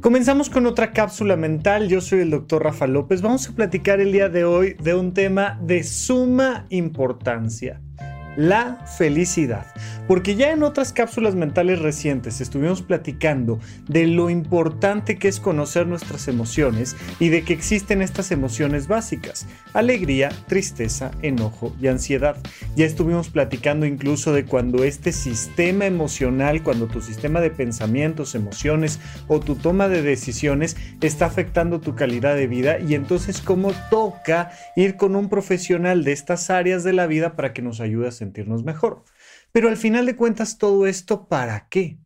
Comenzamos con otra cápsula mental. Yo soy el doctor Rafa López. Vamos a platicar el día de hoy de un tema de suma importancia la felicidad. Porque ya en otras cápsulas mentales recientes estuvimos platicando de lo importante que es conocer nuestras emociones y de que existen estas emociones básicas, alegría, tristeza, enojo y ansiedad. Ya estuvimos platicando incluso de cuando este sistema emocional, cuando tu sistema de pensamientos, emociones o tu toma de decisiones está afectando tu calidad de vida y entonces cómo toca ir con un profesional de estas áreas de la vida para que nos ayude a sentirnos mejor. Pero al final de cuentas, todo esto para qué?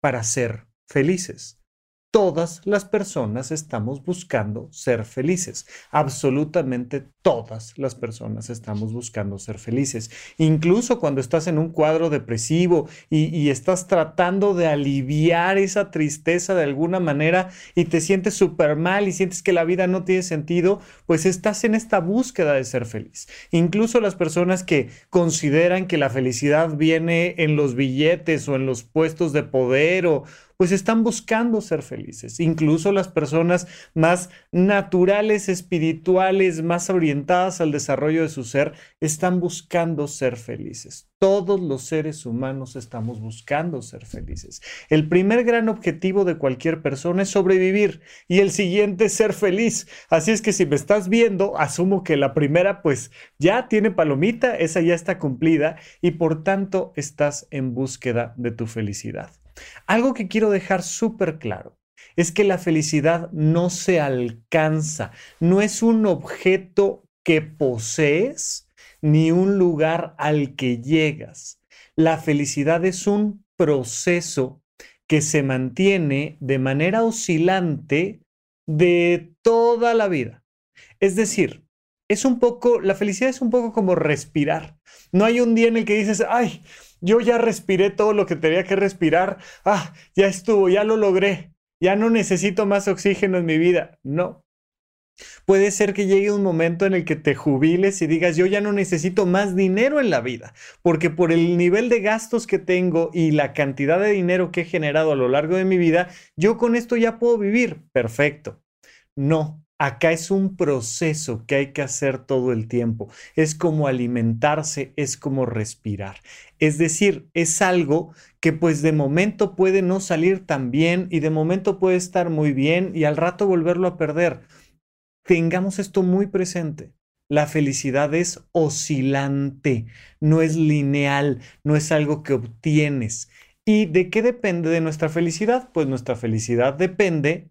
Para ser felices todas las personas estamos buscando ser felices. Absolutamente todas las personas estamos buscando ser felices. Incluso cuando estás en un cuadro depresivo y, estás tratando de aliviar esa tristeza de alguna manera y te sientes súper mal y sientes que la vida no tiene sentido, pues estás en esta búsqueda de ser feliz. Incluso las personas que consideran que la felicidad viene en los billetes o en los puestos de poder o pues están buscando ser felices. Incluso las personas más naturales, espirituales, más orientadas al desarrollo de su ser, están buscando ser felices. Todos los seres humanos estamos buscando ser felices. El primer gran objetivo de cualquier persona es sobrevivir y el siguiente es ser feliz. Así es que si me estás viendo, asumo que la primera pues ya tiene palomita, esa ya está cumplida y por tanto estás en búsqueda de tu felicidad. Algo que quiero dejar súper claro es que la felicidad no se alcanza, no es un objeto que posees ni un lugar al que llegas. La felicidad es un proceso que se mantiene de manera oscilante de toda la vida. Es decir, es un poco, la felicidad es un poco como respirar. No hay un día en el que dices, ay, yo ya respiré todo lo que tenía que respirar, ah, ya estuvo, ya lo logré, ya no necesito más oxígeno en mi vida. No. Puede ser que llegue un momento en el que te jubiles y digas, yo ya no necesito más dinero en la vida, porque por el nivel de gastos que tengo y la cantidad de dinero que he generado a lo largo de mi vida, yo con esto ya puedo vivir. Perfecto. No, Acá es un proceso que hay que hacer todo el tiempo. Es como alimentarse, es como respirar. Es decir, es algo que pues de momento puede no salir tan bien y de momento puede estar muy bien y al rato volverlo a perder. Tengamos esto muy presente. La felicidad es oscilante, no es lineal, no es algo que obtienes. ¿Y de qué depende de nuestra felicidad? Pues nuestra felicidad depende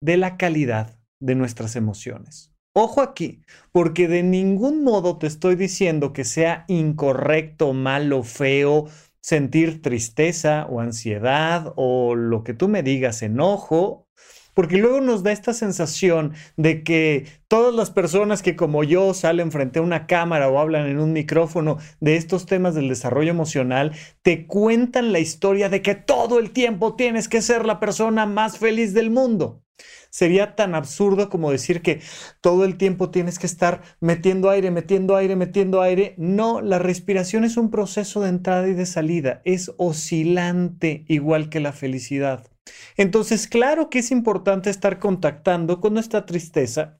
de la calidad de nuestras emociones. Ojo aquí, porque de ningún modo te estoy diciendo que sea incorrecto, malo, feo sentir tristeza o ansiedad o lo que tú me digas, enojo, porque luego nos da esta sensación de que todas las personas que como yo salen frente a una cámara o hablan en un micrófono de estos temas del desarrollo emocional, te cuentan la historia de que todo el tiempo tienes que ser la persona más feliz del mundo sería tan absurdo como decir que todo el tiempo tienes que estar metiendo aire, metiendo aire, metiendo aire. No, la respiración es un proceso de entrada y de salida, es oscilante igual que la felicidad. Entonces, claro que es importante estar contactando con nuestra tristeza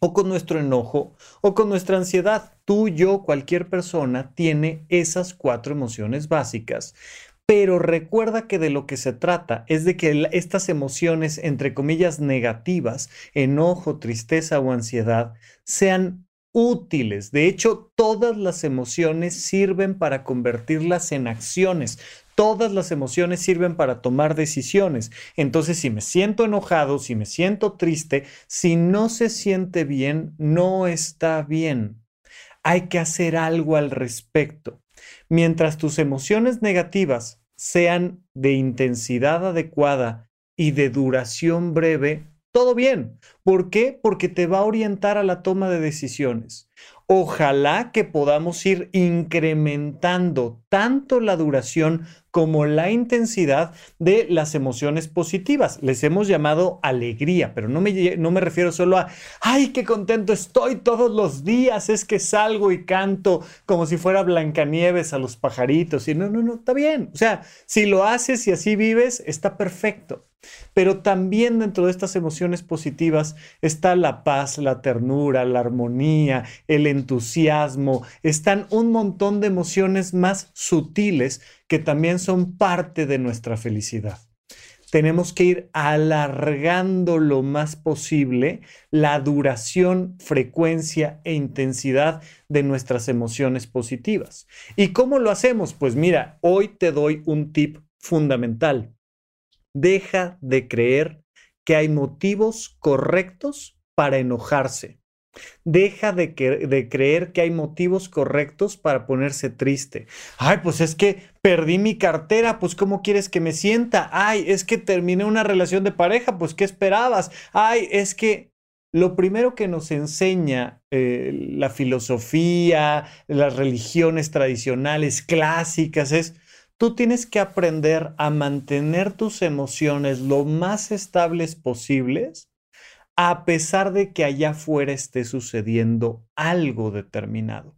o con nuestro enojo o con nuestra ansiedad. Tú, yo, cualquier persona tiene esas cuatro emociones básicas pero recuerda que de lo que se trata es de que estas emociones, entre comillas, negativas, enojo, tristeza o ansiedad, sean útiles. De hecho, todas las emociones sirven para convertirlas en acciones. Todas las emociones sirven para tomar decisiones. Entonces, si me siento enojado, si me siento triste, si no se siente bien, no está bien. Hay que hacer algo al respecto. Mientras tus emociones negativas sean de intensidad adecuada y de duración breve, todo bien. ¿Por qué? Porque te va a orientar a la toma de decisiones. Ojalá que podamos ir incrementando tanto la duración como la intensidad de las emociones positivas. Les hemos llamado alegría, pero no me, no me refiero solo a, ay, qué contento estoy todos los días, es que salgo y canto como si fuera Blancanieves a los pajaritos. Y no, no, no, está bien. O sea, si lo haces y así vives, está perfecto. Pero también dentro de estas emociones positivas está la paz, la ternura, la armonía, el entusiasmo, están un montón de emociones más sutiles que también son parte de nuestra felicidad tenemos que ir alargando lo más posible la duración, frecuencia e intensidad de nuestras emociones positivas. ¿Y cómo lo hacemos? Pues mira, hoy te doy un tip fundamental. Deja de creer que hay motivos correctos para enojarse. Deja de, creer que hay motivos correctos para ponerse triste. Ay, pues es que perdí mi cartera, pues ¿cómo quieres que me sienta? Ay, es que terminé una relación de pareja, pues ¿qué esperabas? Ay, es que lo primero que nos enseña eh, la filosofía, las religiones tradicionales clásicas es, tú tienes que aprender a mantener tus emociones lo más estables posibles a pesar de que allá afuera esté sucediendo algo determinado.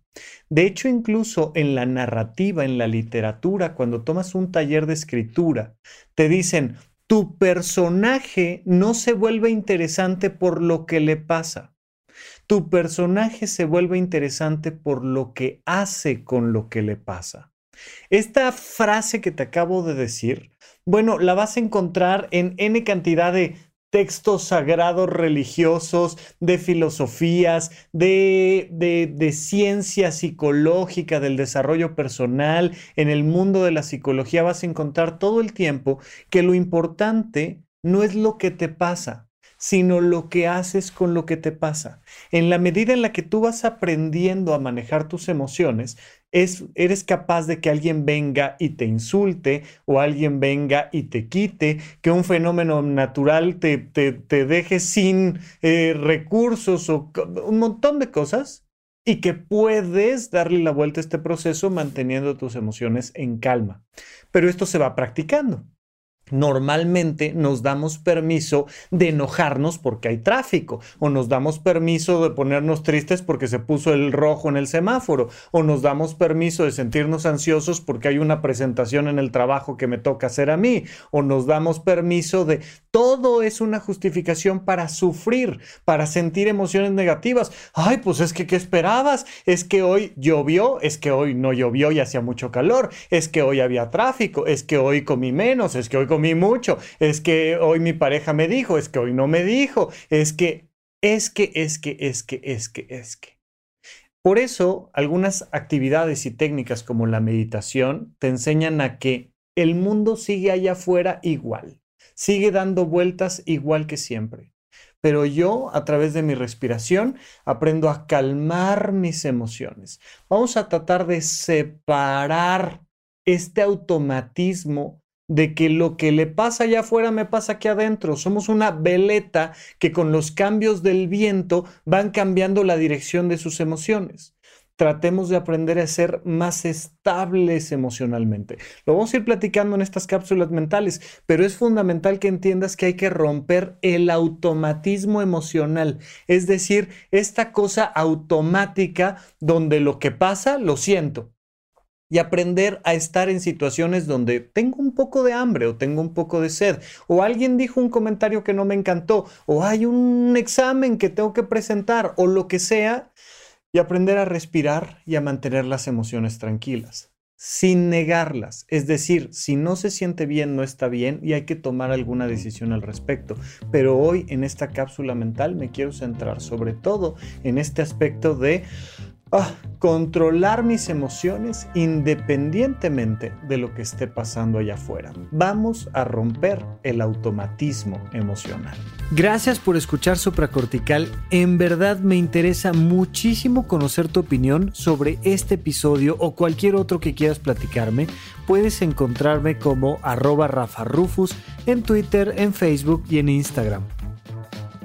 De hecho, incluso en la narrativa, en la literatura, cuando tomas un taller de escritura, te dicen, tu personaje no se vuelve interesante por lo que le pasa. Tu personaje se vuelve interesante por lo que hace con lo que le pasa. Esta frase que te acabo de decir, bueno, la vas a encontrar en N cantidad de textos sagrados religiosos, de filosofías, de, de, ciencia psicológica, del desarrollo personal, en el mundo de la psicología vas a encontrar todo el tiempo que lo importante no es lo que te pasa, sino lo que haces con lo que te pasa. En la medida en la que tú vas aprendiendo a manejar tus emociones, eres capaz de que alguien venga y te insulte o alguien venga y te quite, que un fenómeno natural te, deje sin eh, recursos o un montón de cosas y que puedes darle la vuelta a este proceso manteniendo tus emociones en calma. Pero esto se va practicando normalmente nos damos permiso de enojarnos porque hay tráfico, o nos damos permiso de ponernos tristes porque se puso el rojo en el semáforo, o nos damos permiso de sentirnos ansiosos porque hay una presentación en el trabajo que me toca hacer a mí, o nos damos permiso de... Todo es una justificación para sufrir, para sentir emociones negativas. Ay, pues es que, ¿qué esperabas? Es que hoy llovió, es que hoy no llovió y hacía mucho calor, es que hoy había tráfico, es que hoy comí menos, es que hoy comí mucho, es que hoy mi pareja me dijo, es que hoy no me dijo, es que, es que, es que, es que, es que, es que. Por eso, algunas actividades y técnicas como la meditación te enseñan a que el mundo sigue allá afuera igual, sigue dando vueltas igual que siempre. Pero yo, a través de mi respiración, aprendo a calmar mis emociones. Vamos a tratar de separar este automatismo de que lo que le pasa allá afuera me pasa aquí adentro. Somos una veleta que con los cambios del viento van cambiando la dirección de sus emociones. Tratemos de aprender a ser más estables emocionalmente. Lo vamos a ir platicando en estas cápsulas mentales, pero es fundamental que entiendas que hay que romper el automatismo emocional, es decir, esta cosa automática donde lo que pasa lo siento y aprender a estar en situaciones donde tengo un poco de hambre o tengo un poco de sed o alguien dijo un comentario que no me encantó o hay un examen que tengo que presentar o lo que sea y aprender a respirar y a mantener las emociones tranquilas sin negarlas. Es decir, si no se siente bien, no está bien y hay que tomar alguna decisión al respecto. Pero hoy en esta cápsula mental me quiero centrar sobre todo en este aspecto de Ah, controlar mis emociones independientemente de lo que esté pasando allá afuera. Vamos a romper el automatismo emocional. Gracias por escuchar Supracortical. En verdad me interesa muchísimo conocer tu opinión sobre este episodio o cualquier otro que quieras platicarme. Puedes encontrarme como arroba Rafa Rufus en Twitter, en Facebook y en Instagram.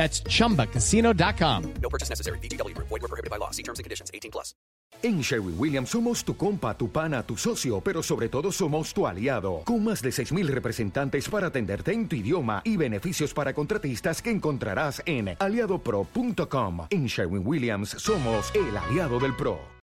That's chumbacasino.com. No purchase necessary. VGW Group. Void were prohibited by law. See terms and conditions. 18 plus. En Sherwin Williams somos tu compa, tu pana, tu socio, pero sobre todo somos tu aliado, con más de 6.000 representantes para atenderte en tu idioma y beneficios para contratistas que encontrarás en aliadopro.com. En Sherwin Williams somos el aliado del PRO.